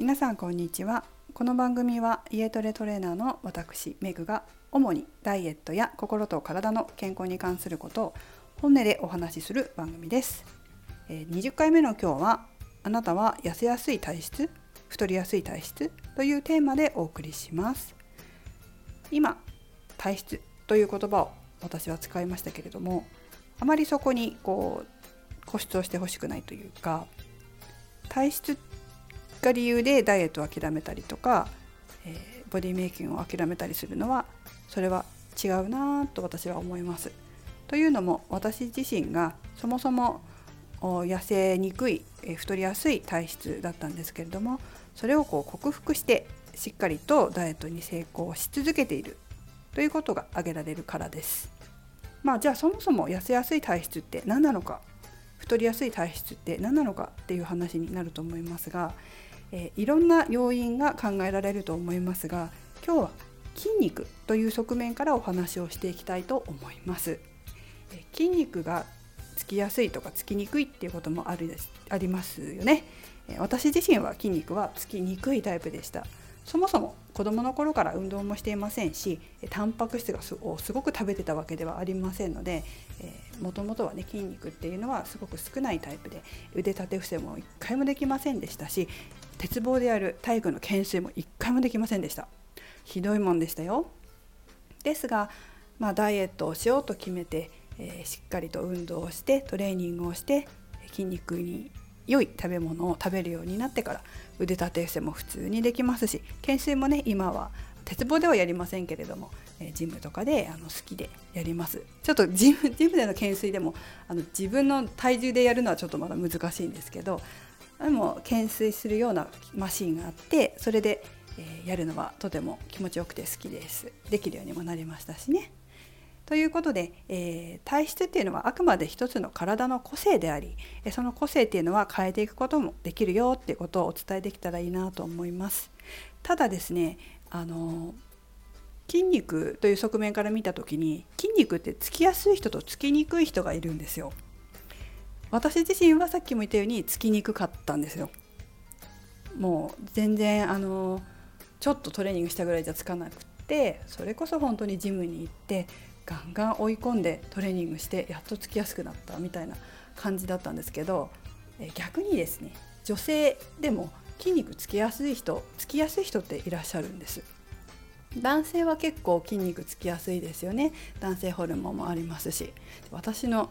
皆さんこんにちは。この番組は家トレトレーナーの私メグが主にダイエットや心と体の健康に関することを本音でお話しする番組です。20回目の今日はあなたは痩せやすい体質太りやすい体質というテーマでお送りします。今体質という言葉を私は使いましたけれどもあまりそこにこう固執をしてほしくないというか体質ってが理由でダイエットを諦めたりとか、えー、ボディメイキングを諦めたりするのはそれは違うなと私は思います。というのも私自身がそもそも痩せにくい太りやすい体質だったんですけれどもそれをこう克服してしっかりとダイエットに成功し続けているということが挙げられるからです。まあじゃあそもそも痩せやすい体質って何なのか太りやすい体質って何なのかっていう話になると思いますが、えー、いろんな要因が考えられると思いますが今日は筋肉という側面からお話をしていきたいと思います。えー、筋肉がつきやすいとかつきにくいっていうこともあるありますよね。私自身は筋肉はつきにくいタイプでしたそもそも子どもの頃から運動もしていませんしタンパク質をすごく食べてたわけではありませんのでもともとはね筋肉っていうのはすごく少ないタイプで腕立て伏せも1回もできませんでしたし鉄棒でやる体育の懸垂も1回もできませんでした。ひどいもんでしたよ。ですが、まあ、ダイエットをしようと決めて、えー、しっかりと運動をしてトレーニングをして筋肉に良い食べ物を食べるようになってから腕立て伏せも普通にできますし懸垂もね今は鉄棒ではやりませんけれども、えジムとかであの好きでやります。ちょっとジムジムでの懸垂でもあの自分の体重でやるのはちょっとまだ難しいんですけどでも懸垂するようなマシンがあってそれで、えやるのはとても気持ちよくて好きですできるようにもなりましたしね。ということで、えー、体質っていうのはあくまで一つの体の個性でありその個性っていうのは変えていくこともできるよっていうことをお伝えできたらいいなと思います。ただですねあの筋肉という側面から見た時に筋肉ってつきやすい人とつきにくい人がいるんですよ。私自身はさっきも言ったようにつきにくかったんですよ。もう全然あのちょっとトレーニングしたぐらいじゃつかなくてそれこそ本当にジムに行ってガンガン追い込んでトレーニングしてやっとつきやすくなったみたいな感じだったんですけど逆にですね女性でも筋肉つきやすい人つきやすい人っていらっしゃるんです。男性は結構筋肉つきやすいですよね。男性ホルモンもありますし。私の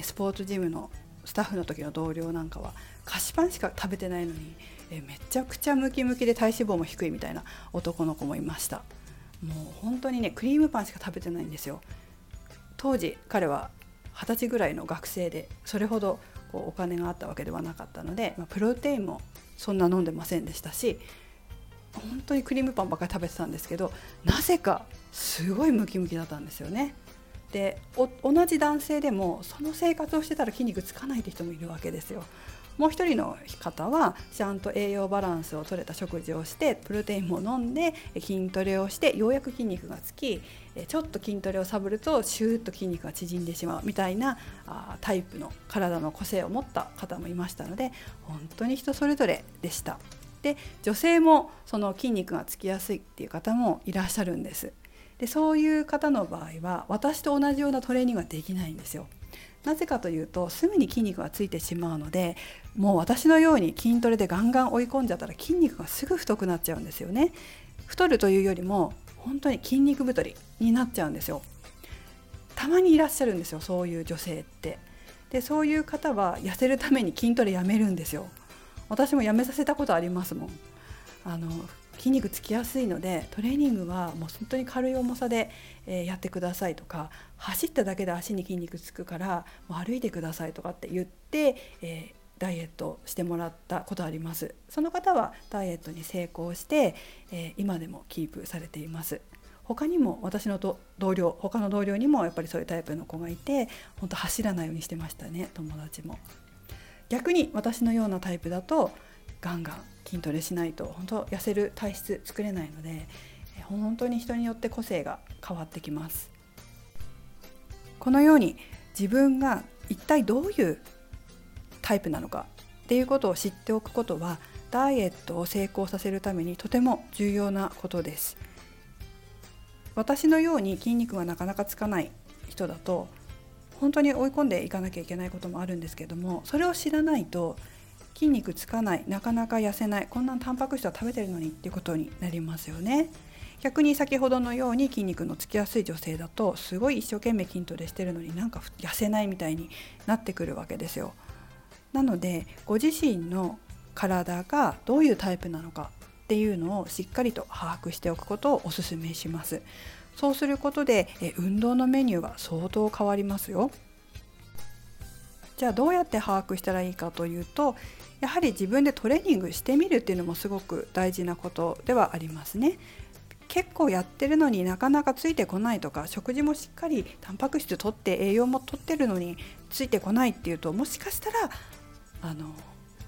スポーツジムのスタッフの時の同僚なんかは菓子パンしか食べてないのにえめちゃくちゃムキムキで体脂肪も低いみたいな男の子もいましたもう本当にねクリームパンしか食べてないんですよ当時彼は二十歳ぐらいの学生でそれほどこうお金があったわけではなかったので、まあ、プロテインもそんな飲んでませんでしたし本当にクリームパンばっかり食べてたんですけどなぜかすごいムキムキだったんですよね。で同じ男性でもその生活をしてたら筋肉つかないって人もいるわけですよ。もう一人の方はちゃんと栄養バランスを取れた食事をしてプロテインも飲んで筋トレをしてようやく筋肉がつきちょっと筋トレをサボるとシューッと筋肉が縮んでしまうみたいなタイプの体の個性を持った方もいましたので本当に人それぞれでした。で女性もその筋肉がつきやすいっていう方もいらっしゃるんです。でそういう方の場合は私と同じようなトレーニングはできないんですよ。なぜかというとすぐに筋肉がついてしまうのでもう私のように筋トレでガンガン追い込んじゃったら筋肉がすぐ太くなっちゃうんですよね。太るというよりも本当に筋肉太りになっちゃうんですよ。たまにいらっしゃるんですよそういう女性って。でそういう方は痩せるために筋トレやめるんですよ。私もやめさせたことありますもん。あの筋肉つきやすいのでトレーニングはもう本当に軽い重さで、えやってくださいとか走っただけで足に筋肉つくからもう歩いてくださいとかって言って、えー、ダイエットしてもらったことあります。その方はダイエットに成功して、えー、今でもキープされています。他にも私の同僚他の同僚にもやっぱりそういうタイプの子がいて本当走らないようにしてましたね友達も。逆に私のようなタイプだとガンガン筋トレしないと本当痩せる体質作れないので本当に人によって個性が変わってきます。このように自分が一体どういうタイプなのかっていうことを知っておくことはダイエットを成功させるためにとても重要なことです。私のように筋肉がなかなかつかない人だと本当に追い込んでいかなきゃいけないこともあるんですけどもそれを知らないと筋肉つかないなかなか痩せないこんなタンパク質は食べてるのにっていうことになりますよね。逆に先ほどのように筋肉のつきやすい女性だとすごい一生懸命筋トレしてるのになんか痩せないみたいになってくるわけですよ。なのでご自身の体がどういうタイプなのかっていうのをしっかりと把握しておくことをお勧めします。そうすることで運動のメニューが相当変わりますよ。じゃあどうやって把握したらいいかというとやはり自分でトレーニングしてみるっていうのもすごく大事なことではありますね。結構やってるのになかなかついてこないとか食事もしっかりタンパク質とって栄養もとってるのについてこないっていうともしかしたらあの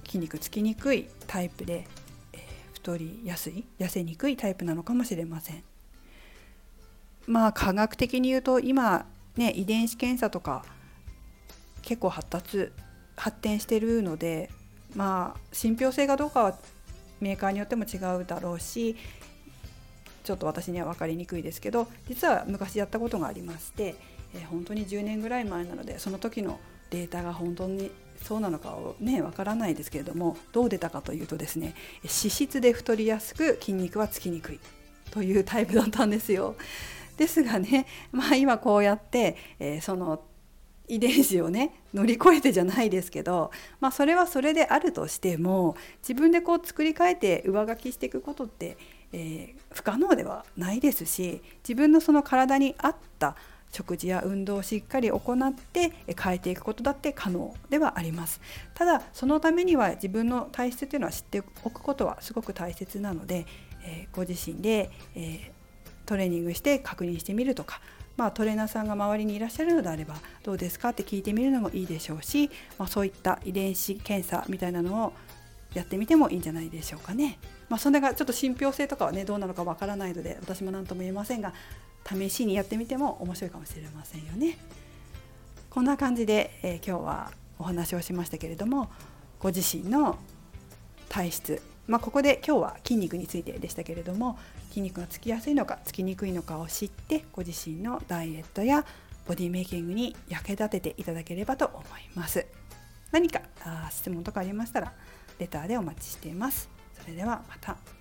筋肉つきにくいタイプで、えー、太りやすい痩せにくいタイプなのかもしれません。まあ科学的に言うと今ね遺伝子検査とか結構発達発展してるのでまあ信憑性がどうかはメーカーによっても違うだろうしちょっと私には分かりにくいですけど実は昔やったことがありまして、えー、本当に10年ぐらい前なのでその時のデータが本当にそうなのかをねわからないですけれどもどう出たかというとですね脂質で太りやすく筋肉はつきにくいというタイプだったんですよ。ですがね、まあ、今こうやって、えー、その遺伝子をね乗り越えてじゃないですけど、まあ、それはそれであるとしても自分でこう作り変えて上書きしていくことって、えー、不可能ではないですし自分のその体に合った食事や運動をしっかり行って変えていくことだって可能ではあります。ただそのためには自分の体質っていうのは知っておくことはすごく大切なので、えー、ご自身で、えー、トレーニングして確認してみるとかまあ、トレーナーさんが周りにいらっしゃるのであればどうですかって聞いてみるのもいいでしょうし、まあ、そういった遺伝子検査みたいなのをやってみてもいいんじゃないでしょうかね。まあ、それがちょっと信憑性とかはねどうなのかわからないので私も何とも言えませんが試しにやってみても面白いかもしれませんよね。こんな感じで、えー、今日はお話をしましたけれどもご自身の体質まあ、ここで今日は筋肉についてでしたけれども筋肉がつきやすいのかつきにくいのかを知ってご自身のダイエットやボディメイキングに役立てていただければと思います。何かあ質問とかありましたらレターでお待ちしています。それではまた。